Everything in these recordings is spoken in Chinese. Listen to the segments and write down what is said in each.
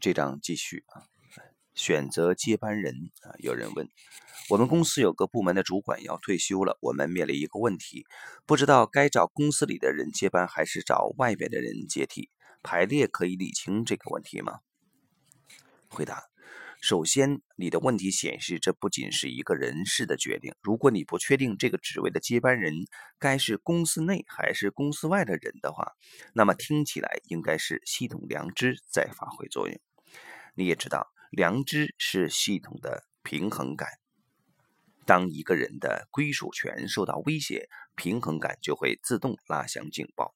这张继续啊，选择接班人啊。有人问，我们公司有个部门的主管要退休了，我们面临一个问题，不知道该找公司里的人接班，还是找外边的人接替？排列可以理清这个问题吗？回答。首先，你的问题显示，这不仅是一个人事的决定。如果你不确定这个职位的接班人该是公司内还是公司外的人的话，那么听起来应该是系统良知在发挥作用。你也知道，良知是系统的平衡感。当一个人的归属权受到威胁，平衡感就会自动拉响警报。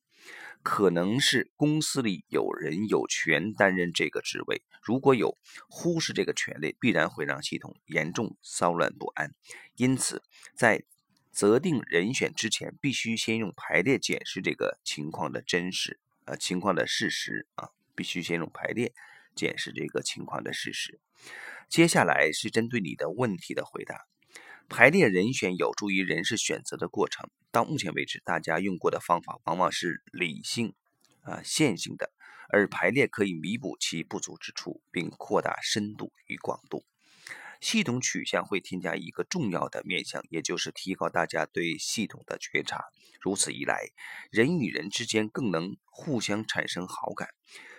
可能是公司里有人有权担任这个职位，如果有忽视这个权利，必然会让系统严重骚乱不安。因此，在择定人选之前，必须先用排列检视这个情况的真实呃情况的事实啊，必须先用排列检视这个情况的事实。接下来是针对你的问题的回答。排列人选有助于人事选择的过程。到目前为止，大家用过的方法往往是理性、啊线性的，而排列可以弥补其不足之处，并扩大深度与广度。系统取向会添加一个重要的面向，也就是提高大家对系统的觉察。如此一来，人与人之间更能互相产生好感。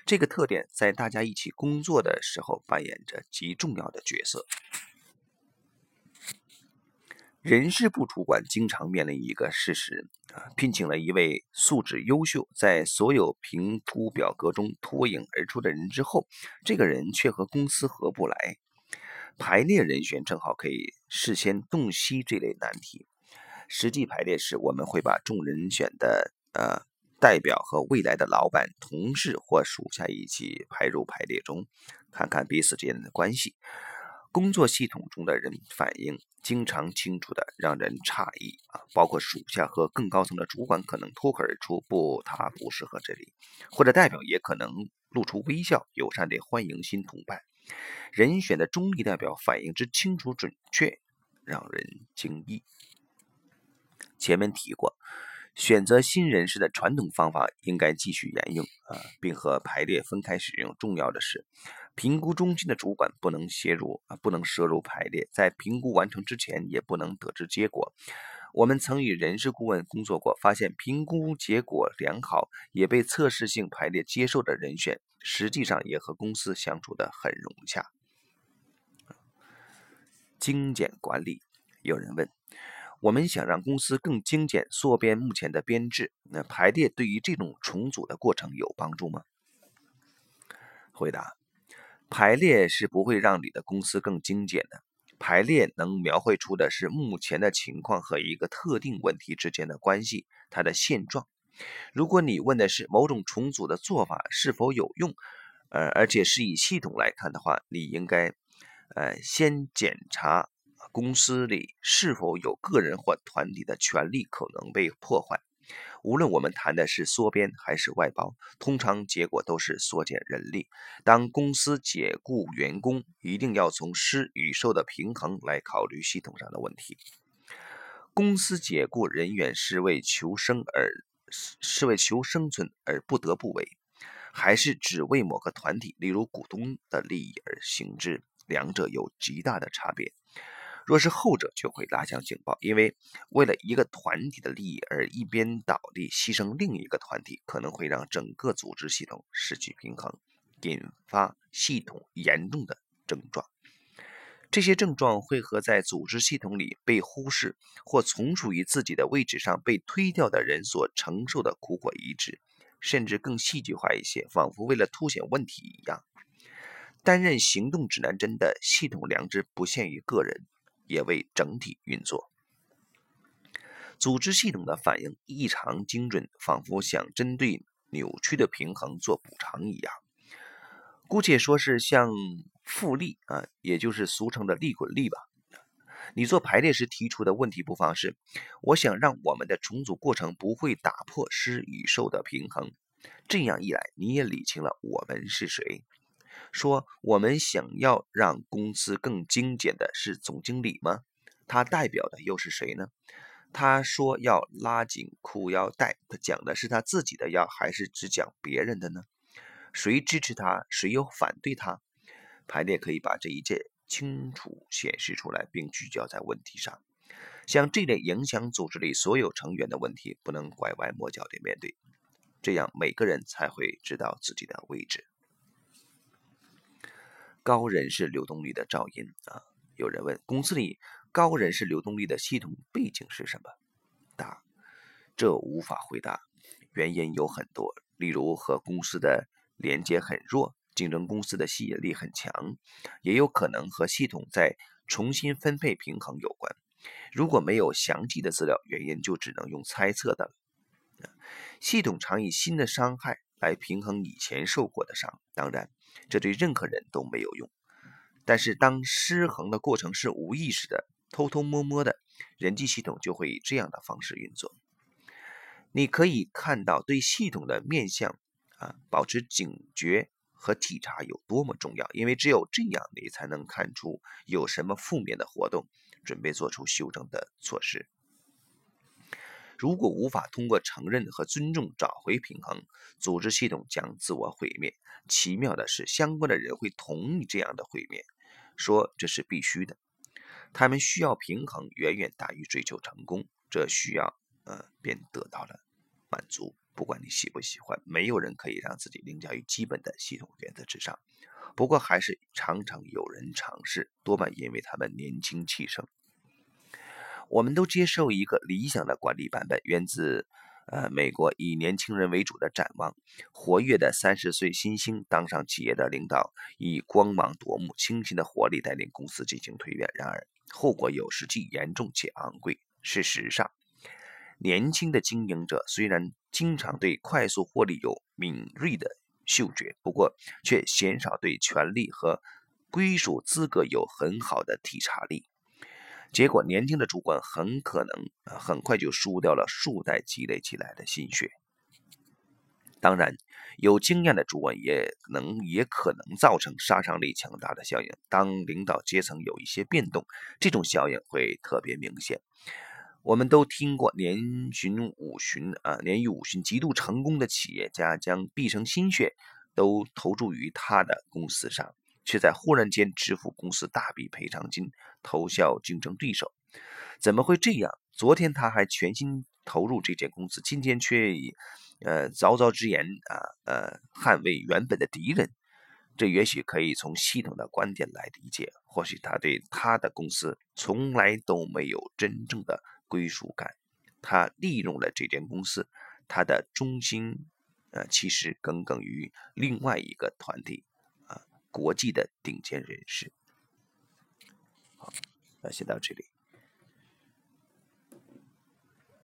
这个特点在大家一起工作的时候扮演着极重要的角色。人事部主管经常面临一个事实啊，聘请了一位素质优秀、在所有评估表格中脱颖而出的人之后，这个人却和公司合不来。排列人选正好可以事先洞悉这类难题。实际排列时，我们会把众人选的呃代表和未来的老板、同事或属下一起排入排列中，看看彼此之间的关系。工作系统中的人反应经常清楚的让人诧异啊，包括属下和更高层的主管可能脱口而出“不，他不适合这里”，或者代表也可能露出微笑，友善地欢迎新同伴。人选的中立代表反应之清楚准确，让人惊异。前面提过。选择新人士的传统方法应该继续沿用啊，并和排列分开使用。重要的是，评估中心的主管不能介入啊，不能涉入排列，在评估完成之前也不能得知结果。我们曾与人事顾问工作过，发现评估结果良好，也被测试性排列接受的人选，实际上也和公司相处的很融洽。精简管理，有人问。我们想让公司更精简，缩编目前的编制。那排列对于这种重组的过程有帮助吗？回答：排列是不会让你的公司更精简的。排列能描绘出的是目前的情况和一个特定问题之间的关系，它的现状。如果你问的是某种重组的做法是否有用，呃，而且是以系统来看的话，你应该，呃，先检查。公司里是否有个人或团体的权利可能被破坏？无论我们谈的是缩编还是外包，通常结果都是缩减人力。当公司解雇员工，一定要从施与受的平衡来考虑系统上的问题。公司解雇人员是为求生而是为求生存而不得不为，还是只为某个团体，例如股东的利益而行之？两者有极大的差别。若是后者，就会拉响警报，因为为了一个团体的利益而一边倒地牺牲另一个团体，可能会让整个组织系统失去平衡，引发系统严重的症状。这些症状会和在组织系统里被忽视或从属于自己的位置上被推掉的人所承受的苦果一致，甚至更戏剧化一些，仿佛为了凸显问题一样。担任行动指南针的系统良知不限于个人。也为整体运作。组织系统的反应异常精准，仿佛想针对扭曲的平衡做补偿一样。姑且说是像复利啊，也就是俗称的利滚利吧。你做排列时提出的问题不妨是：我想让我们的重组过程不会打破施与受的平衡。这样一来，你也理清了我们是谁。说我们想要让公司更精简的是总经理吗？他代表的又是谁呢？他说要拉紧裤腰带，他讲的是他自己的腰，还是只讲别人的呢？谁支持他，谁又反对他？排列可以把这一切清楚显示出来，并聚焦在问题上。像这类影响组织里所有成员的问题，不能拐弯抹角地面对，这样每个人才会知道自己的位置。高人事流动率的噪音啊！有人问：公司里高人事流动率的系统背景是什么？答：这无法回答，原因有很多，例如和公司的连接很弱。竞争公司的吸引力很强，也有可能和系统在重新分配平衡有关。如果没有详细的资料，原因就只能用猜测的了。系统常以新的伤害来平衡以前受过的伤，当然，这对任何人都没有用。但是，当失衡的过程是无意识的、偷偷摸摸的，人际系统就会以这样的方式运作。你可以看到对系统的面向啊，保持警觉。和体察有多么重要，因为只有这样，你才能看出有什么负面的活动，准备做出修正的措施。如果无法通过承认和尊重找回平衡，组织系统将自我毁灭。奇妙的是，相关的人会同意这样的毁灭，说这是必须的。他们需要平衡远远大于追求成功，这需要呃便得到了满足。不管你喜不喜欢，没有人可以让自己凌驾于基本的系统原则之上。不过，还是常常有人尝试，多半因为他们年轻气盛。我们都接受一个理想的管理版本，源自呃美国以年轻人为主的展望。活跃的三十岁新星当上企业的领导，以光芒夺目、清新的活力带领公司进行推变。然而，后果有时既严重且昂贵。事实上，年轻的经营者虽然经常对快速获利有敏锐的嗅觉，不过却鲜少对权力和归属资格有很好的体察力。结果，年轻的主管很可能很快就输掉了数代积累起来的心血。当然，有经验的主管也能也可能造成杀伤力强大的效应。当领导阶层有一些变动，这种效应会特别明显。我们都听过年旬五旬啊，年逾五旬极度成功的企业家将毕生心血都投注于他的公司上，却在忽然间支付公司大笔赔偿金，投效竞争对手。怎么会这样？昨天他还全心投入这间公司，今天却以呃凿凿之言啊呃捍卫原本的敌人。这也许可以从系统的观点来理解，或许他对他的公司从来都没有真正的。归属感，他利用了这间公司，他的中心，呃，其实耿耿于另外一个团体，啊，国际的顶尖人士。那先到这里。